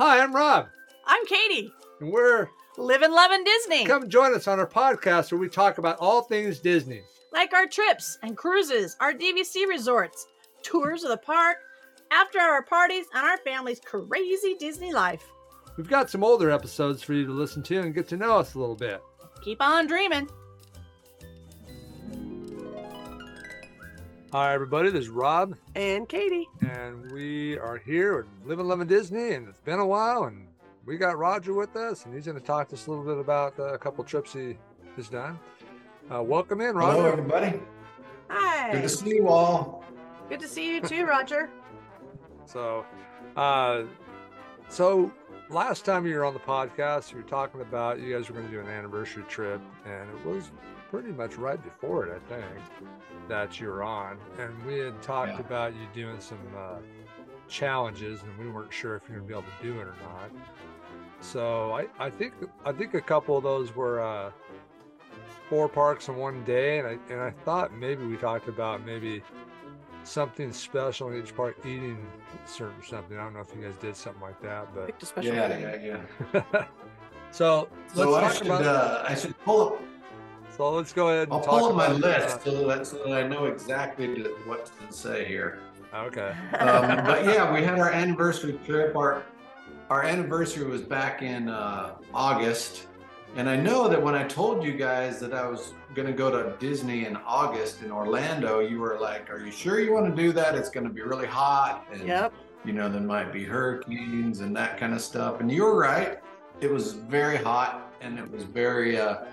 Hi, I'm Rob, I'm Katie. and we're Living, loving Disney. come join us on our podcast where we talk about all things Disney. Like our trips and cruises, our DVC resorts, tours of the park, after hour parties, and our family's crazy Disney life. We've got some older episodes for you to listen to and get to know us a little bit. Keep on dreaming. Hi, everybody. This is Rob, And Katie. and we are here with Living Loving Disney, and it's been a while, and we got Roger with us, and he's going to talk to us a little bit about uh, a couple trips he has done. Uh, welcome in, Roger. Hello, Roger. everybody. Hi. Good to see you all. Good to see you too, Roger. So, uh, so last time you were on the podcast, you were talking about you guys were going to do an anniversary trip, and it was pretty much right before it, I think, that you were on, and we had talked Yeah. about you doing some uh, challenges, and we weren't sure if you're going to be able to do it or not. So I, I think I think a couple of those were uh, four parks in one day, and I and I thought maybe we talked about maybe something special in each park, eating certain something. I don't know if you guys did something like that, but Picked special Yeah, day. yeah, yeah. so So I let's talk should, about. uh, I should pull up. So let's go ahead and I'll talk pull up my list so that, so that I know exactly to- what to say here. okay. Um, but yeah, we had our anniversary trip. Our our anniversary was back in uh, August, and I know that when I told you guys that I was going to go to Disney in August in Orlando, you were like, "Are you sure you want to do that? It's going to be really hot." And, Yep. you know, there might be hurricanes and that kind of stuff. And you were right. It was very hot and it was very uh,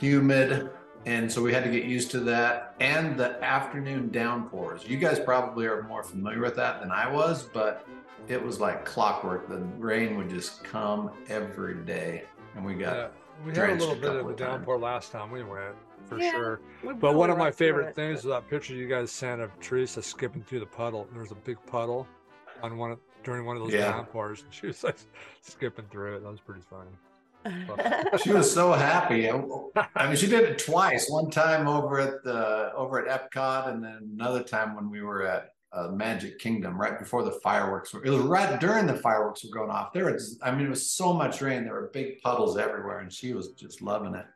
humid. And so we had to get used to that. And the afternoon downpours. You guys probably are more familiar with that than I was, but it was like clockwork. The rain would just come every day. And we got, Yeah, we had a drenched little a bit of a of times. downpour last time we went, for Yeah. sure. But one of my favorite it, things but- was that picture you guys sent of Teresa skipping through the puddle. There was a big puddle on one of, during one of those Yeah. downpours. and She was like skipping through it. That was pretty funny. She was so happy. I, I mean, she did it twice. One time over at the over at Epcot, and then another time when we were at uh, Magic Kingdom, right before the fireworks were. It was right during the fireworks were going off. There was, I mean, it was so much rain. There were big puddles everywhere, and she was just loving it.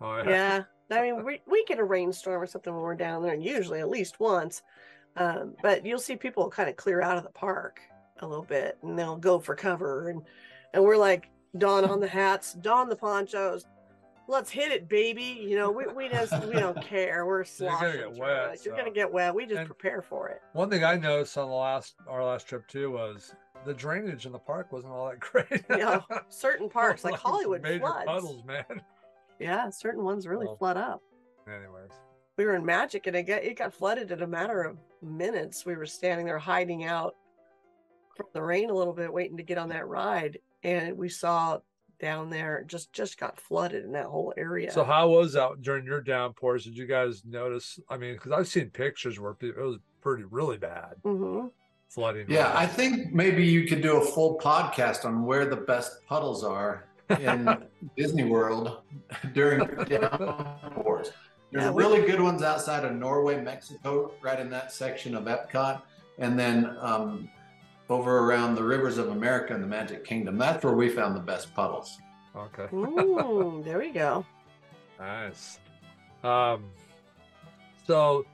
Oh yeah. yeah i mean we, we get a rainstorm or something when we're down there and usually at least once um, but you'll see people kind of clear out of the park a little bit and they'll go for cover and and we're like don on the hats don the ponchos. Let's hit it baby. You know we, we just we don't care. We're sloshing. You're gonna get wet, it. you're gonna get wet. We just And- prepare for it. One thing I noticed on the last our last trip too was the drainage in the park wasn't all that great. Yeah, certain parks like some hollywood major floods. puddles, man. yeah certain ones really Well, flood up. Anyways, we were in magic and it got it got flooded in a matter of minutes. We were standing there hiding out from the rain a little bit waiting to get on that ride and we saw down there just just got flooded in that whole area so how was that during your downpours? Did you guys notice? I mean, because I've seen pictures where it was pretty really bad hmm flooding. Yeah, I think maybe you could do a full podcast on where the best puddles are in Disney World during downpours. There's Yeah, we- really good ones outside of Norway, Mexico, right in that section of Epcot, and then um, over around the rivers of America and the Magic Kingdom. That's where we found the best puddles. Okay. Mm, there we go Nice. Um, so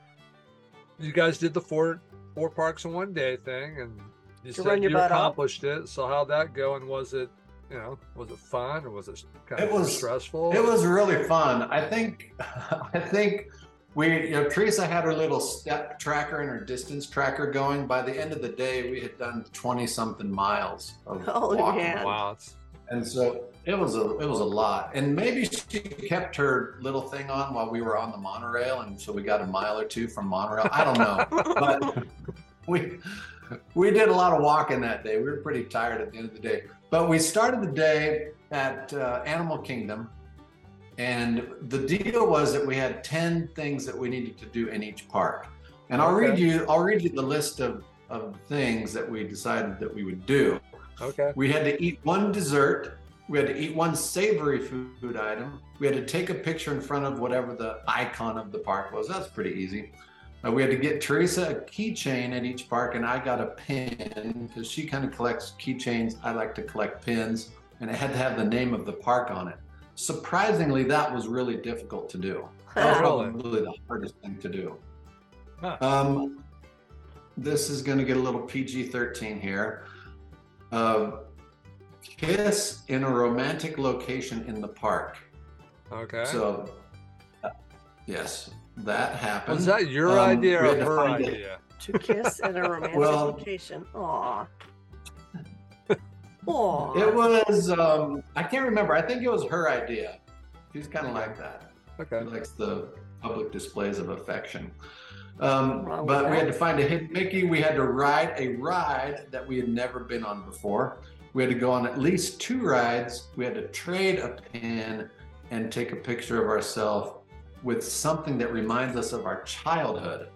you guys did the four four parks in one day thing, and you To said you butt off. accomplished it. So how'd that go? And was it, you know, was it fun or was it kind It of was- stressful? It was really fun. I think, I think we, you know, Teresa had her little step tracker and her distance tracker going. By the end of the day, we had done 20 something miles of Oh, walking. man. wow. And so it was a it was a lot. And maybe she kept her little thing on while we were on the monorail, and so we got a mile or two from monorail. I don't know, but we we did a lot of walking that day. We were pretty tired at the end of the day, but we started the day at uh, Animal Kingdom, and the deal was that we had ten things that we needed to do in each park. And I'll read you I'll read you the list of of things that we decided that we would do. okay. We had to eat one dessert. We had to eat one savory food item. We had to take a picture in front of whatever the icon of the park was. That's pretty easy. Uh, we had to get Teresa a keychain at each park, and I got a pin because she kind of collects keychains. I like to collect pins, and it had to have the name of the park on it. Surprisingly, that was really difficult to do. That was Oh, probably the hardest thing to do. Huh. Um, this is going to get a little PG 13 here. Uh, kiss in a romantic location in the park. Okay. So, uh, yes, that happened. was that your Um, idea or to her find it. idea? to kiss in a romantic Well- location. Aw. Aw. It was, um, I can't remember. I think it was her idea. She's kind of like that. Okay. She likes the public displays of affection. Um, but we had to find a hidden Mickey. We had to ride a ride that we had never been on before. We had to go on at least two rides. We had to trade a pin and take a picture of ourselves with something that reminds us of our childhood.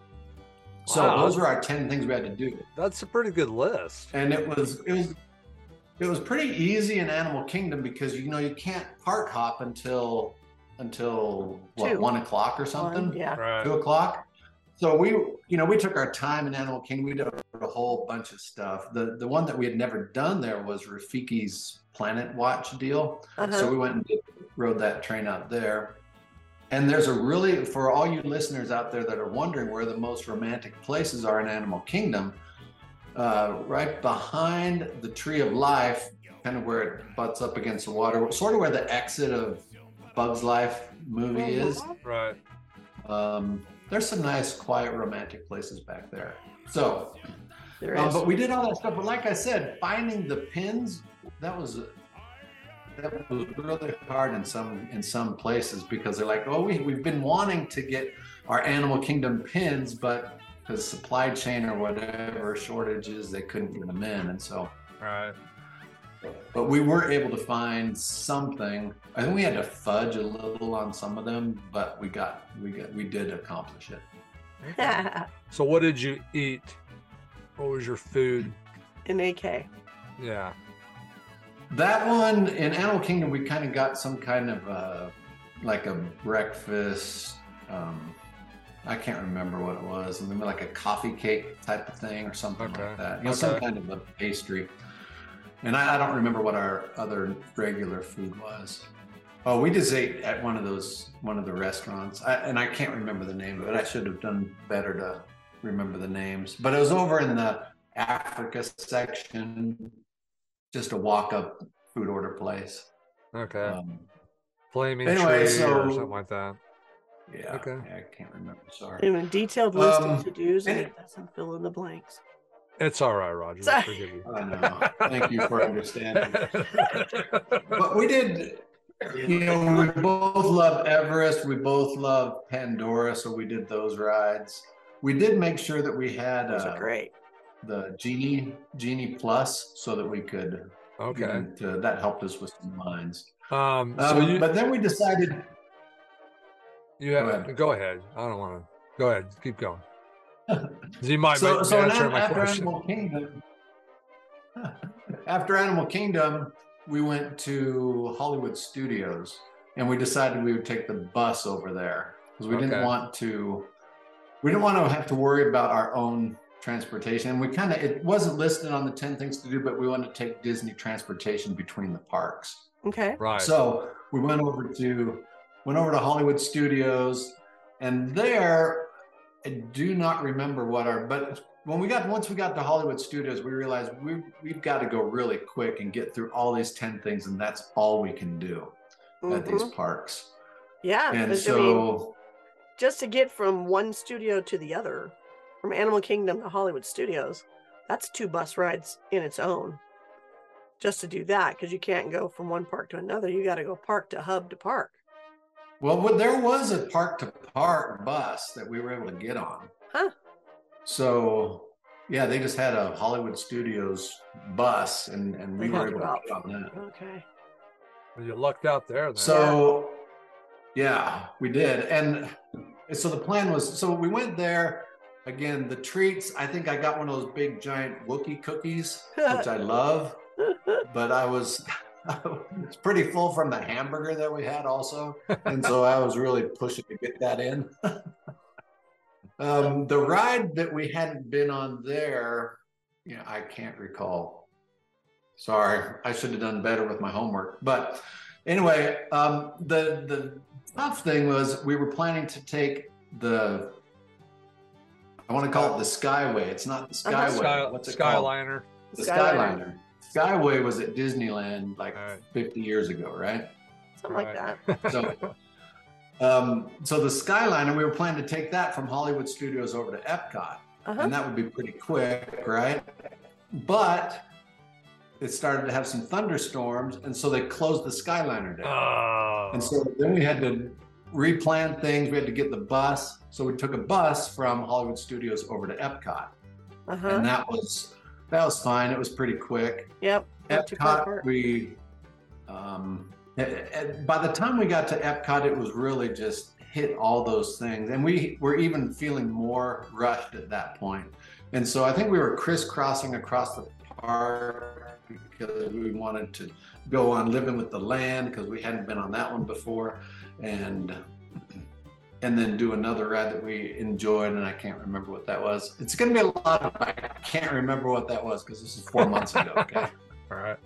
Wow. So those were our 10 things we had to do. That's a pretty good list. and it was it was it was pretty easy in Animal Kingdom because you know you can't park hop until until what Two. one o'clock or something, One, yeah. Right. two o'clock. So we you know we took our time in Animal Kingdom. We did a whole bunch of stuff. The the one that we had never done there was Rafiki's Planet Watch deal. Uh-huh. So we went and did, rode that train out there. And there's a really, for all you listeners out there that are wondering where the most romantic places are in Animal Kingdom, uh, right behind the Tree of Life, kind of where it butts up against the water, sort of where the exit of Bug's Life movie is. Right. Um, there's some nice, quiet, romantic places back there. So, There um, is. but we did all that stuff. But like I said, finding the pins that was that was really hard in some in some places because they're like, oh, we we've been wanting to get our Animal Kingdom pins, but because supply chain or whatever shortages, they couldn't get them in, and so. Right. But we were able to find something. I think we had to fudge a little on some of them, but we got we got we did accomplish it. So what did you eat? What was your food? in AK. Yeah. That one in Animal Kingdom, we kind of got some kind of uh, like a breakfast. Um, I can't remember what it was. Maybe like a coffee cake type of thing or something Okay. like that. You know, some kind of a pastry. And I, I don't remember what our other regular food was. Oh, we just ate at one of those one of the restaurants, I, and I can't remember the name of it. I should have done better to remember the names. But it was over in the Africa section, just a walk-up food order place. Okay. Um, Flaming anyway, tree or something like that. Yeah, Okay. yeah, I can't remember. Sorry. In a detailed list Um, of to dos, and and- it doesn't fill in the blanks. It's all right, Roger. I Sorry. forgive you. I know. Thank you for understanding. But we did, you know, we both love Everest. We both love Pandora, so we did those rides. We did make sure that we had uh, great. the Genie Genie Plus, so that we could. get okay. into- that helped us with some lines. Um, so Um, you, but then we decided. You have, go go ahead. ahead. I don't want to. Go ahead. Keep going. You might so, make so answer my after question. Animal Kingdom, after Animal Kingdom, we went to Hollywood Studios, and we decided we would take the bus over there because we Okay. didn't want to. We didn't want to have to worry about our own transportation, and we kind of it wasn't listed on the ten things to do, but we wanted to take Disney transportation between the parks. Okay. Right. So we went over to went over to Hollywood Studios, and there I do not remember what our but when we got once we got to Hollywood Studios, we realized we we've got to go really quick and get through all these ten things, and that's all we can do at these Mhm. parks. Yeah. And 'cause, I mean, so just to get from one studio to the other, from Animal Kingdom to Hollywood Studios, that's two bus rides in its own. Just to do that, because you can't go from one park to another. You got to go park to hub to park. Well, what- there was a park to park bus that we were able to get on. Huh. So yeah, they just had a Hollywood Studios bus, and and we were able to to get on that. Okay. Well, you lucked out there. Then. So, yeah, we did. And so the plan was so we went there. Again, the treats, I think I got one of those big giant Wookie cookies, which I love, but I was. It's pretty full from the hamburger that we had also. And so I was really pushing to get that in. Um, the ride that we hadn't been on there, you know, I can't recall. Sorry, I should have done better with my homework. But anyway, um, the the tough thing was we were planning to take the I want to call it the Skyway. It's not the Uh-huh. Skyway. Sky, What's it called? Skyliner. The Skyliner. Skyliner. Skyway was at Disneyland like All right. 50 years ago, right? Something like that. So, um, so the Skyliner, we were planning to take that from Hollywood Studios over to Epcot, Uh-huh. and that would be pretty quick, right? But it started to have some thunderstorms, and so they closed the Skyliner down. Oh. And so then we had to replan things. We had to get the bus. So we took a bus from Hollywood Studios over to Epcot, Uh-huh. and that was that was fine. It was pretty quick. Yep. Not too far Epcot, we, um, by the time we got to Epcot, it was really just hit all those things. And we were even feeling more rushed at that point. And so I think we were crisscrossing across the park because we wanted to go on living with the land because we hadn't been on that one before. And and then do another ride that we enjoyed, and I can't remember what that was. It's going to be a lot of I can't remember what that was because this is four months ago. Okay. All right.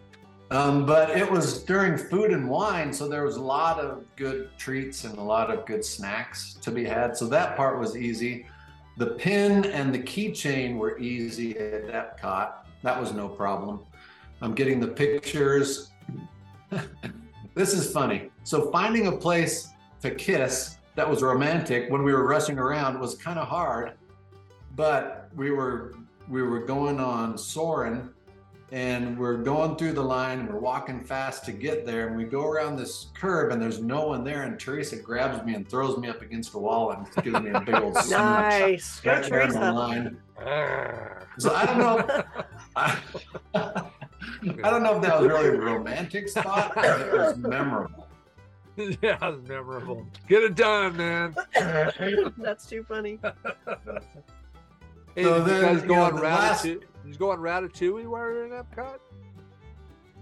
Um, but it was during food and wine, so there was a lot of good treats and a lot of good snacks to be had. So that part was easy. The pin and the keychain were easy at Epcot. That was no problem. I'm getting the pictures. this is funny. So finding a place to kiss that was romantic when we were rushing around it was kind of hard, but we were we were going on soaring and we're going through the line and we're walking fast to get there and we go around this curve and there's no one there and Teresa grabs me and throws me up against the wall and gives me a big old smooch Nice. Go right there the line. So I don't know. I, I don't know if that was really a romantic spot, but it was memorable. yeah, it's memorable. Get it done, man. That's too funny. Hey, So did then, you guys you go know, on the last- Ratatouille? Did you go on Ratatouille while you were in Epcot?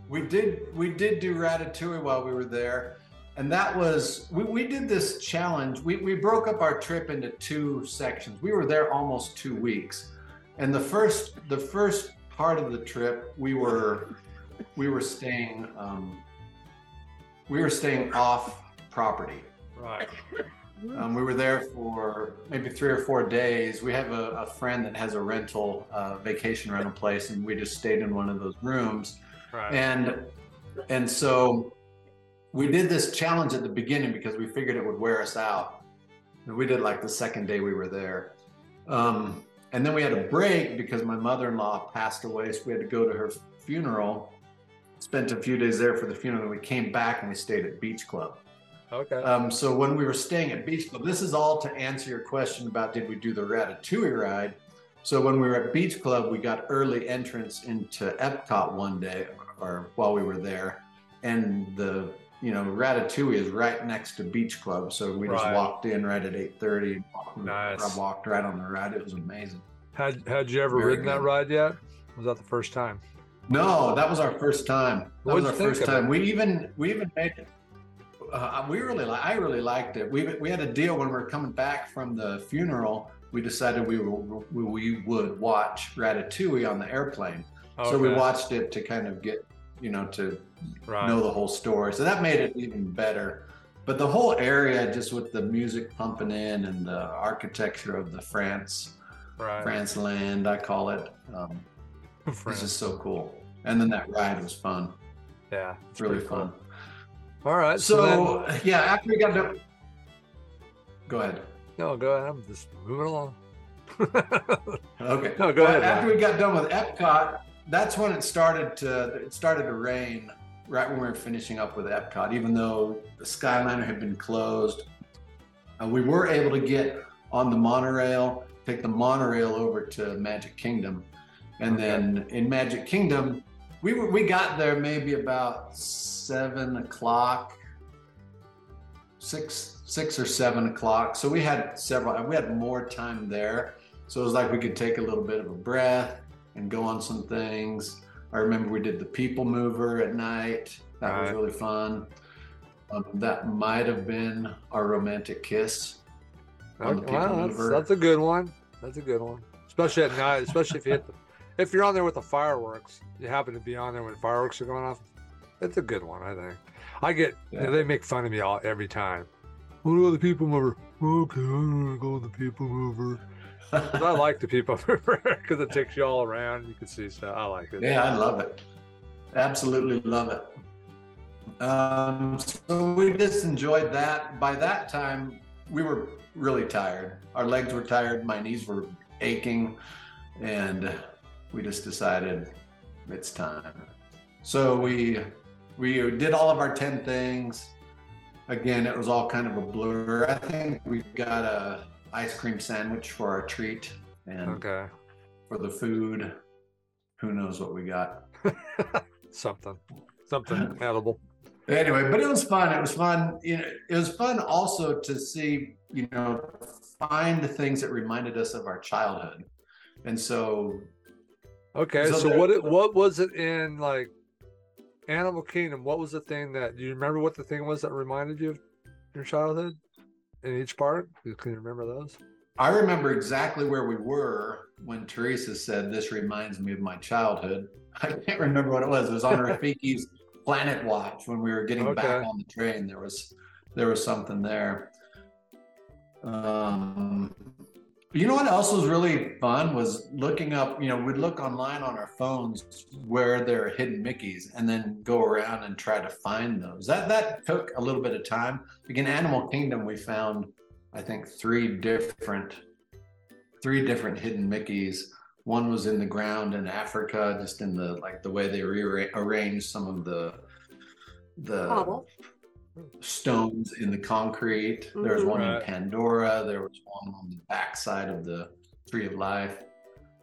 We did we did do Ratatouille while we were there. And that was we, we did this challenge. We, we broke up our trip into two sections. We were there almost two weeks. And the first the first part of the trip we were we were staying um, we were staying off property. Right. Um, we were there for maybe three or four days. We have a, a friend that has a rental uh, vacation rental place, and we just stayed in one of those rooms. Right. And and so we did this challenge at the beginning because we figured it would wear us out. And we did like the second day we were there. Um, and then we had a break because my mother-in-law passed away, so we had to go to her funeral. Spent a few days there for the funeral, and we came back and we stayed at Beach Club. okay. Um, so when we were staying at Beach Club, this is all to answer your question about did we do the Ratatouille ride? So when we were at Beach Club, we got early entrance into Epcot one day, or while we were there, and the you know Ratatouille is right next to Beach Club, so we just walked in right at eight thirty. Nice. I walked right on the ride. It was amazing. Had Had you ever Very ridden that ride yet? Was that the first time? No, that was our first time. That What'd was our first time. We even we even made it. Uh, we really li- I really liked it. We we had a deal when we were coming back from the funeral. We decided we were, we, would watch Ratatouille on the airplane. So we watched it to kind of get you know to Right. know the whole story. So that made it even better. But the whole area, just with the music pumping in and the architecture of the France right. France land, I call it. Um, France. just so cool. And then that ride was fun. yeah. It's really cool. fun. All right. So, So, then, yeah, after we got done, go ahead. no, go ahead. I'm just moving along. Okay. No, go Well, ahead, After we got done with Epcot, that's when it started to it started to rain. Right when we were finishing up with Epcot, even though the Skyliner had been closed, uh, we were able to get on the monorail, take the monorail over to Magic Kingdom, and Okay. then in Magic Kingdom, we were we got there maybe about seven o'clock, six six or seven o'clock. So we had several. We had more time there, so it was like we could take a little bit of a breath and go on some things. I remember we did the People Mover at night. That was Right. really fun. Um, that might have been our romantic kiss. on the Okay, people well, that's, mover. that's a good one. That's a good one. Especially at night, especially if you hit the, if you're on there with the fireworks, you happen to be on there when fireworks are going off. It's a good one, I think. I get you know, they make fun of me all every time. We'll the people mover. Okay, I'm gonna go to the people mover. I like the people mover because it takes you all around. You can see stuff. I like it. Yeah, I love it. Absolutely love it. Um, so we just enjoyed that. By that time, we were really tired. Our legs were tired, my knees were aching, and we just decided it's time. So we we did all of our 10 things. Again, it was all kind of a blur. I think we got a ice cream sandwich for our treat and Okay. for the food. Who knows what we got? Something. Something edible. Anyway, but it was fun. It was fun. You know, it was fun also to see, you know, find the things that reminded us of our childhood. And so, Okay, So there- what it, what was it in like Animal Kingdom? What was the thing that do you remember? What the thing was that reminded you of your childhood in each park? You can you remember those? I remember exactly where we were when Teresa said, "This reminds me of my childhood." I can't remember what it was. It was on Rafiki's Planet Watch when we were getting back on the train. There was there was something there. Um, you know what else was really fun was looking up. You know, we'd look online on our phones where there are hidden Mickey's, and then go around and try to find those. That that took a little bit of time. Again, Animal Kingdom, we found I think three different three different hidden Mickeys. One was in the ground in Africa, just in the like the way they rearranged some of the the Hobble. Stones in the concrete. There was one Right. in mm-hmm. Pandora. There was one on the backside of the Tree of Life.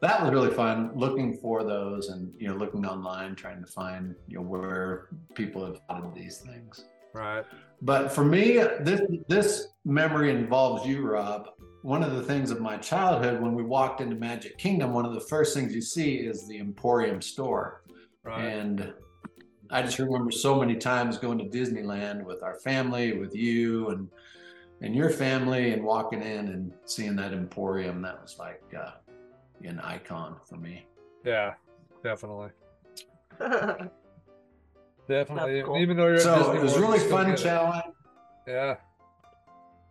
That was really fun looking for those and you know looking online trying to find you know where people have found these things. Right. But for me, this this memory involves you, Rob. One of the things of my childhood, when we walked into Magic Kingdom, one of the first things you see is the Emporium store. Right. And I just remember so many times going to Disneyland with our family, with you and and your family, and walking in and seeing that Emporium. That was like uh, an icon for me. yeah. Definitely. Definitely. cool. Even though you're So Disney it was World, really fun get challenge. Yeah.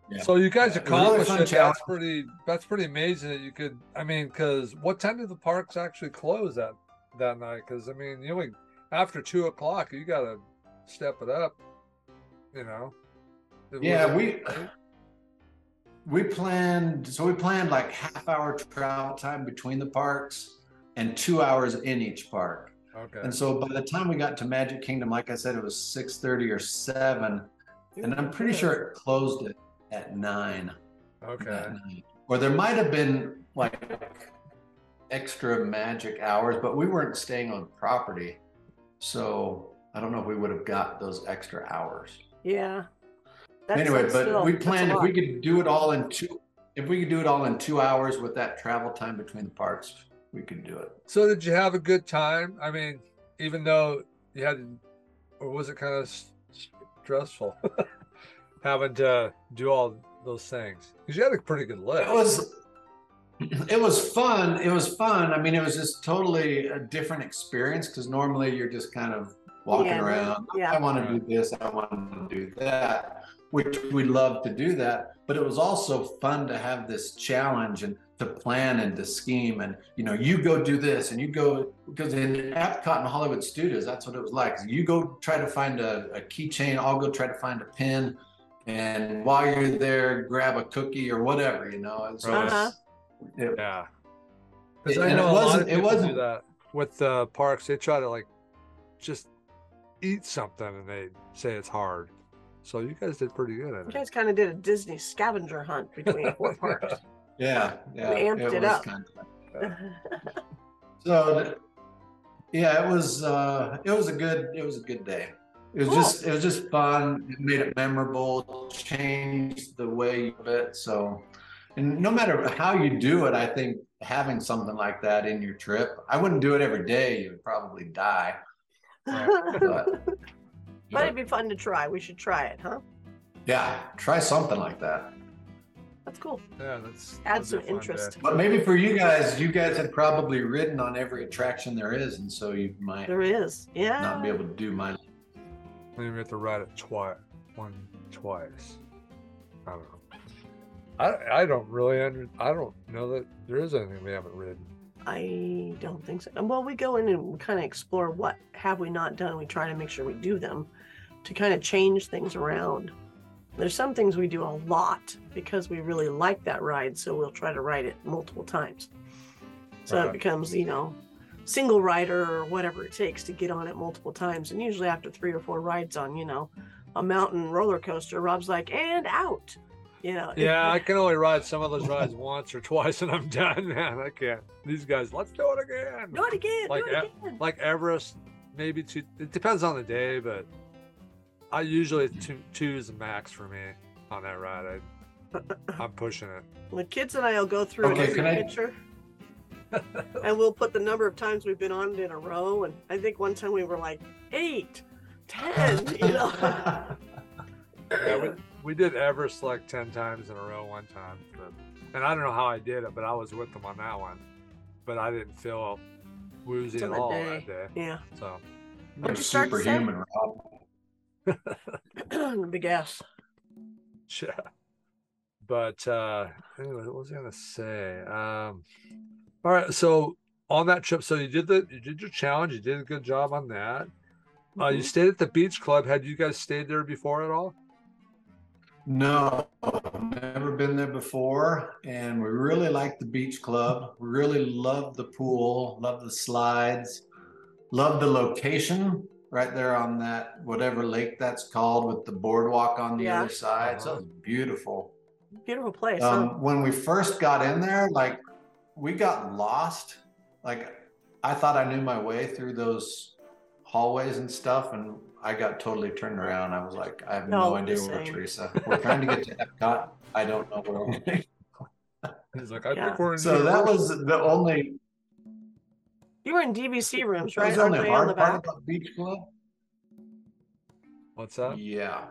Yeah. So you guys Yeah, it really accomplished it. That's pretty. That's pretty amazing that you could. I mean, because what time did the parks actually close that that night? Because I mean, you only after two o'clock, you gotta step it up. You know. Yeah, we we planned so we planned like half hour travel time between the parks and two hours in each park. Okay. And so by the time we got to Magic Kingdom, like I said, it was six thirty or seven, and I'm pretty sure it closed it at nine. Okay. Or there might have been like extra magic hours, but we weren't staying on property, so I don't know if we would have got those extra hours yeah. That's- anyway, but still- we planned if we could do it all in two. If we could do it all in two hours with that travel time between the parks, we could do it. So did you have a good time? I mean, even though you had, or was it kind of stressful having to do all those things? Because you had a pretty good list. It was, it was fun. It was fun. I mean, it was just totally a different experience because normally you're just kind of walking Yeah, around. yeah. I want to do this. I want to do that. Which we love to do that, but it was also fun to have this challenge and to plan and to scheme and you know you go do this and you go because in Epcot and Hollywood Studios that's what it was like. You go try to find a, a keychain. I'll go try to find a pin, and while you're there, grab a cookie or whatever. You know, it's- Uh-huh. It- Yeah. Because It- I know it wasn't- it wasn't- that with the parks. They try to like just eat something and they say it's hard. So you guys did pretty good at You it. guys kind of did a Disney scavenger hunt between four parks. yeah, yeah, amped it was up. kind of- So, yeah, it was uh, it was a good it was a good day. It was Cool. just it was just fun. It made it memorable. Changed the way you do it. So, and no matter how you do it, I think having something like that in your trip, I wouldn't do it every day. You would probably die. But, But it'd be fun to try. We should try it, huh? yeah, try something like that. That's cool. Yeah, that's Add some be a fun interest. day. But maybe for you guys, you guys had probably ridden on every attraction there is, and so you might There is. Yeah. not be able to do my. Maybe we have to ride it twice, one twice. I don't know. I I don't really under. I don't know that there is anything we haven't ridden. I don't think so. And well, we go in and kind of explore what have we not done. We try to make sure we do them to kind of change things around. There's some things we do a lot because we really like that ride, so we'll try to ride it multiple times. So it becomes, you know, single rider or whatever it takes to get on it multiple times. And usually after three or four rides on, you know, a mountain roller coaster, Rob's like, and out. You know. Yeah, I can only ride some of those rides once or twice, and I'm done. Man, I can't. These guys, let's do it again. do it again. Like do it Ev- again. Like Everest, maybe two. It depends on the day, but I usually two two is the max for me on that ride. I, I'm pushing it. The kids and I will go through Okay, every can I- picture. and we'll put the number of times we've been on it in a row. And I think one time we were like eight, ten, you know. Yeah, we, we did Everest like 10 times in a row one time. But, and I don't know how I did it, but I was with them on that one. But I didn't feel woozy Till at all day. that day. yeah. So, You're you start to say? superhuman, Rob. Big ass. yeah. But uh, anyway, what was I going to say? Um, all right. So, on that trip, so you did the you did your challenge. You did a good job on that. Uh, you Mhm. stayed at the beach club. Had you guys stayed there before at all? No, never been there before, and we really like the beach club. We really love the pool, love the slides, love the location right there on that whatever lake that's called with the boardwalk on the Yeah. other side. So it's beautiful. Beautiful place. huh? Um, when we first got in there, like we got lost. Like I thought I knew my way through those hallways and stuff, and I got totally turned around. I was like, I have no, No, idea where we're. Teresa. We're trying to get to Epcot. I don't know where. We're going. He's like, I Yeah. think we're in So that Universal." was the only. you were in DVC rooms, That right? was the Aren't only they on the hard part about beach club. What's that? Yeah.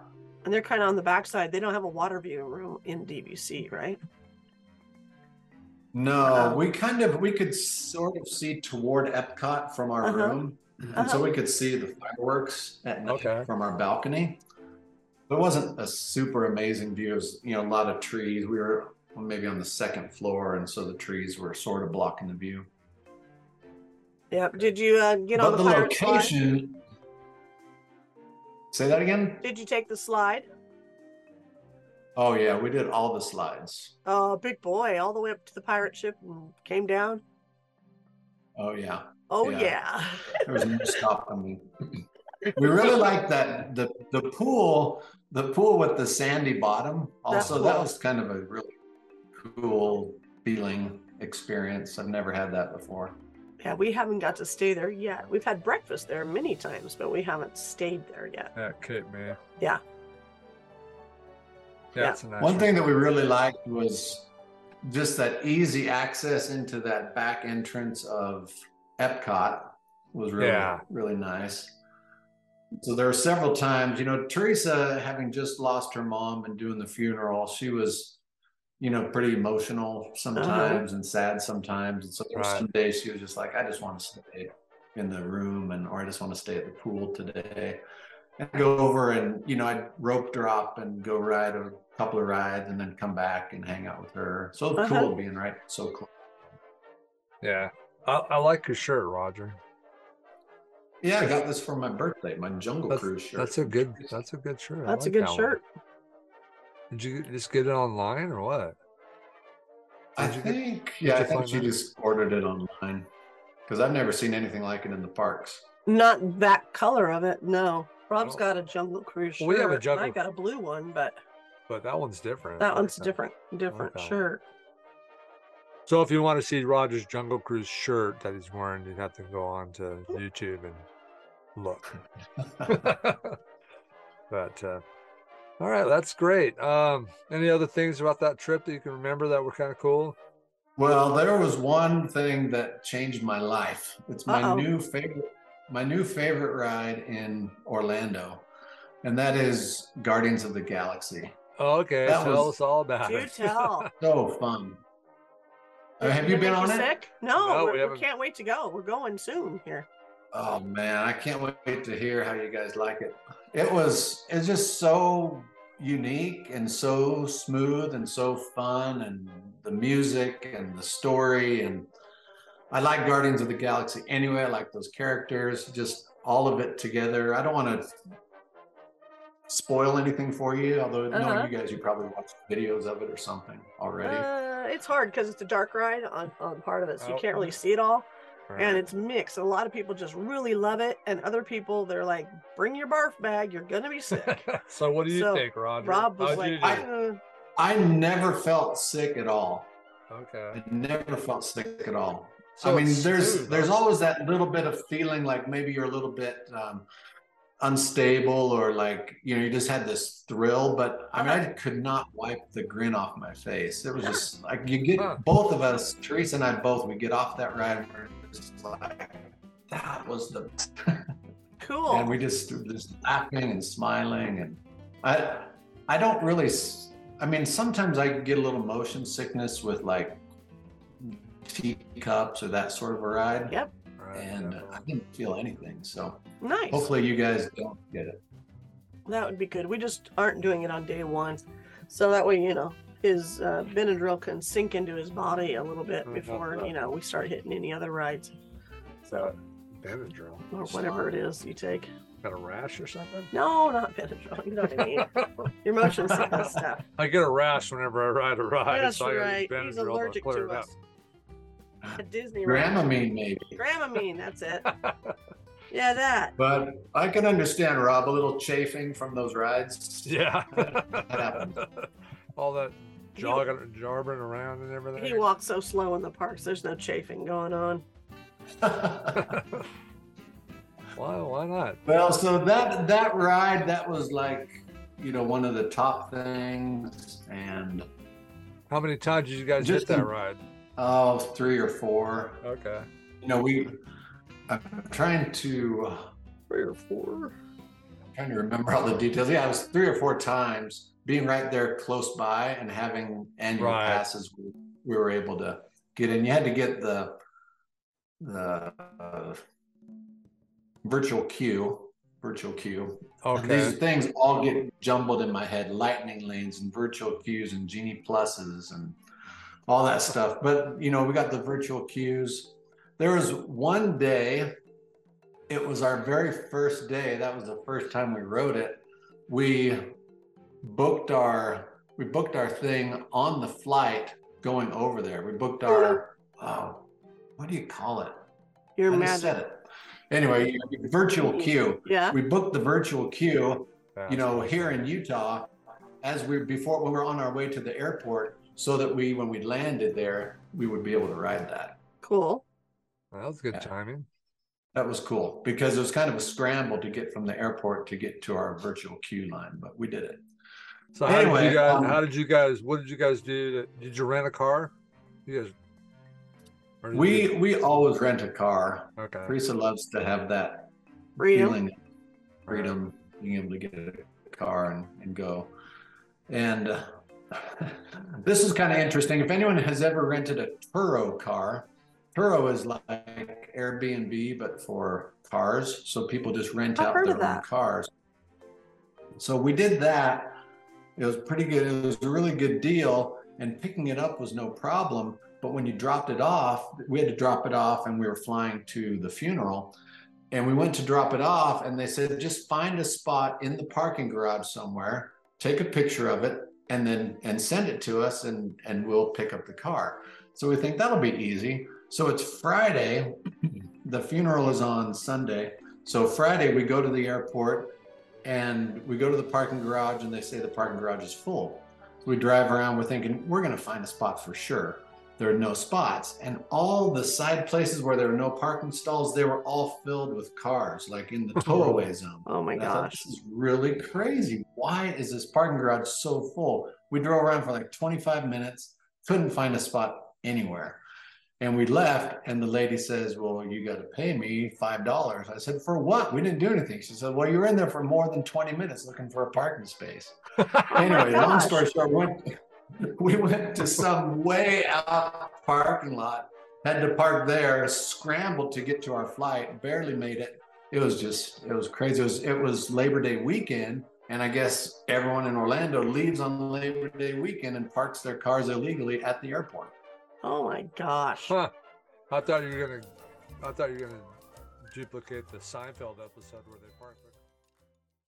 And they're kind of on the back side. They don't have a water view room in DVC, right? No, Oh. we kind of we could sort of see toward Epcot from our Uh-huh. room, and so Uh-huh. we could see the fireworks at night Okay. from our balcony. It wasn't a super amazing view. It was, you know, a lot of trees. We were maybe on the second floor, and so the trees were sort of blocking the view. Yep. Did you uh, get on the, the pirate slide? location. Say that again. Did you take the slide? Oh yeah, we did all the slides. Oh, big boy, all the way up to the pirate ship and came down. Oh yeah. Oh Yeah. yeah. There was no stopping me. We really liked that the the pool, the pool with the sandy bottom. That's Also, that cool. was kind of a really cool feeling experience. I've never had that before. Yeah, we haven't got to stay there yet. We've had breakfast there many times, but we haven't stayed there yet. At Cape May. Yeah. Yeah, Yeah. a nice One thing that we really liked was just that easy access into that back entrance of Epcot was really Yeah. really nice. So there were several times, you know, Teresa having just lost her mom and doing the funeral, she was, you know, pretty emotional uh-huh. sometimes and sad sometimes. And so there Right. some days she was just like, I just want to stay in the room and or I just want to stay at the pool today. And go over and you know I'd rope drop and go ride a couple of rides and then come back and hang out with her. So Uh-huh. cool being right so close. Yeah. I, I like your shirt, Roger. Yeah, I got this for my birthday, my Jungle That's, Cruise shirt. that's a good that's a good shirt. I That's a good that one. shirt. Did you just get it online or what? I Did you think, did yeah, I think find she that? just ordered it online because I've never seen anything like it in the parks. Not that color of it, no. Rob's Oh. got a Jungle Cruise shirt. Well, we have a Jungle- I got a blue one, but But that one's different. I that like one's different, different Okay. shirt. So if you want to see Roger's Jungle Cruise shirt that he's wearing, you'd have to go on to YouTube and look. but uh, all right, that's great. Um, any other things about that trip that you can remember that were kind of cool? Well, there was one thing that changed my life. It's my Uh-oh. new favorite, my new favorite ride in Orlando, and that is Guardians of the Galaxy. Okay, That tell was- us all about Do it. tell. So fun. Uh, have you Did been make on it? Sick? No, No, we we, we can't wait to go. We're going soon here. Oh man, I can't wait to hear how you guys like it. It was it's just so unique and so smooth and so fun and the music and the story and I like Guardians of the Galaxy anyway. I like those characters, just all of it together. I don't want to spoil anything for you, although Uh-huh. knowing you guys, you probably watched videos of it or something already. Uh, it's hard because it's a dark ride on, on part of it, so you Oh. can't really see it all. Right. And it's mixed. A lot of people just really love it, and other people they're like, "Bring your barf bag. You're gonna be sick." so what do you So, think, Roger? Rob was How'd like. I- "Uh, I never felt sick at all. okay. I never felt sick at all. So I mean, there's there's always that little bit of feeling like maybe you're a little bit um, unstable or like you know you just had this thrill, but I mean I could not wipe the grin off my face. It was just like you get both of us, Teresa and I both, we get off that ride and we're just like that was the cool." and we just just laughing and smiling and I I don't really I mean sometimes I get a little motion sickness with like teacups or that sort of a ride Yep. And. I didn't feel anything so nice. hopefully you guys don't get it That would be good. We just aren't doing it on day one, so that way you know his uh, Benadryl can sink into his body a little bit before you know we start hitting any other rides. So Benadryl. or whatever it is you take. Got a rash or something? No, not Benadryl. You know what I mean? Your motion sickness stuff. I get a rash whenever I ride a ride. That's so I gotta right. He's Benadryl allergic clear to it up. us. At Disney. right? Dramamine maybe Dramamine. That's it. Yeah, that. but I can understand Rob a little chafing from those rides Yeah. happened. All that He- jogging, jobbing around and everything. He walks so slow in the parks. There's no chafing going on. why? Why not? Well, so that that ride that was like you know one of the top things, and How many times did you guys Just hit that in- ride? Oh, three or four. Okay. You know, we. I'm trying to Three or four. I'm trying to remember all the details. Yeah, it was three or four times being right there close by and having annual Right. passes. We, we were able to get in. You had to get the the uh, virtual queue. Virtual queue. And Okay. These things all get jumbled in my head: lightning lanes and virtual queues and genie pluses and all that stuff. But you know, we got the virtual queues. There was one day. It was our very first day. That was the first time we rode it. We booked our we booked our thing on the flight going over there. We booked our uh, what do you call it? Your I just said it. Anyway, virtual queue Yeah. we booked the virtual queue you know here in utah as we before when we were on our way to the airport so that we when we landed there we would be able to ride that Cool. That was good Yeah. timing. that was cool because it was kind of a scramble to get from the airport to get to our virtual queue line but we did it So how did Anyway, you guys? um, how did you guys? What did you guys do? to- Did you rent a car? You guys. we you- we always rent a car okay. teresa loves to have that Freedom. feeling of freedom being able to get a car and, and go and uh, this is kind of interesting. If anyone has ever rented a turo car turo is like airbnb but for cars. So people just rent I've out their own cars. So we did that. It was pretty good. It was a really good deal and picking it up was no problem. But when you dropped it off we had to drop it off and we were flying to the funeral. And we went to drop it off and they said just find a spot in the parking garage somewhere. Take a picture of it and then and send it to us and and we'll pick up the car. So we think that'll be easy. So it's friday. The funeral is on sunday. So friday we go to the airport and we go to the parking garage and they say the parking garage is full. So we drive around we're thinking we're going to find a spot for sure there are no spots and all the side places where there were no parking stalls they were all filled with cars like in the towaway zone Oh my I thought, gosh. this is really crazy why is this parking garage so full we drove around for like 25 minutes couldn't find a spot anywhere And we left, and the lady says, Well, you got to pay me $5. I said, For what? We didn't do anything. She said, Well, you were in there for more than 20 minutes looking for a parking space. Anyway, oh long story short, went, we went to some way out parking lot, had to park there, scrambled to get to our flight, barely made it. It was just, it was crazy. It was, it was Labor Day weekend. And I guess everyone in Orlando leaves on Labor Day weekend and parks their cars illegally at the airport. Oh my gosh. Huh. I thought you were gonna I thought you were gonna duplicate the Seinfeld episode where they parked their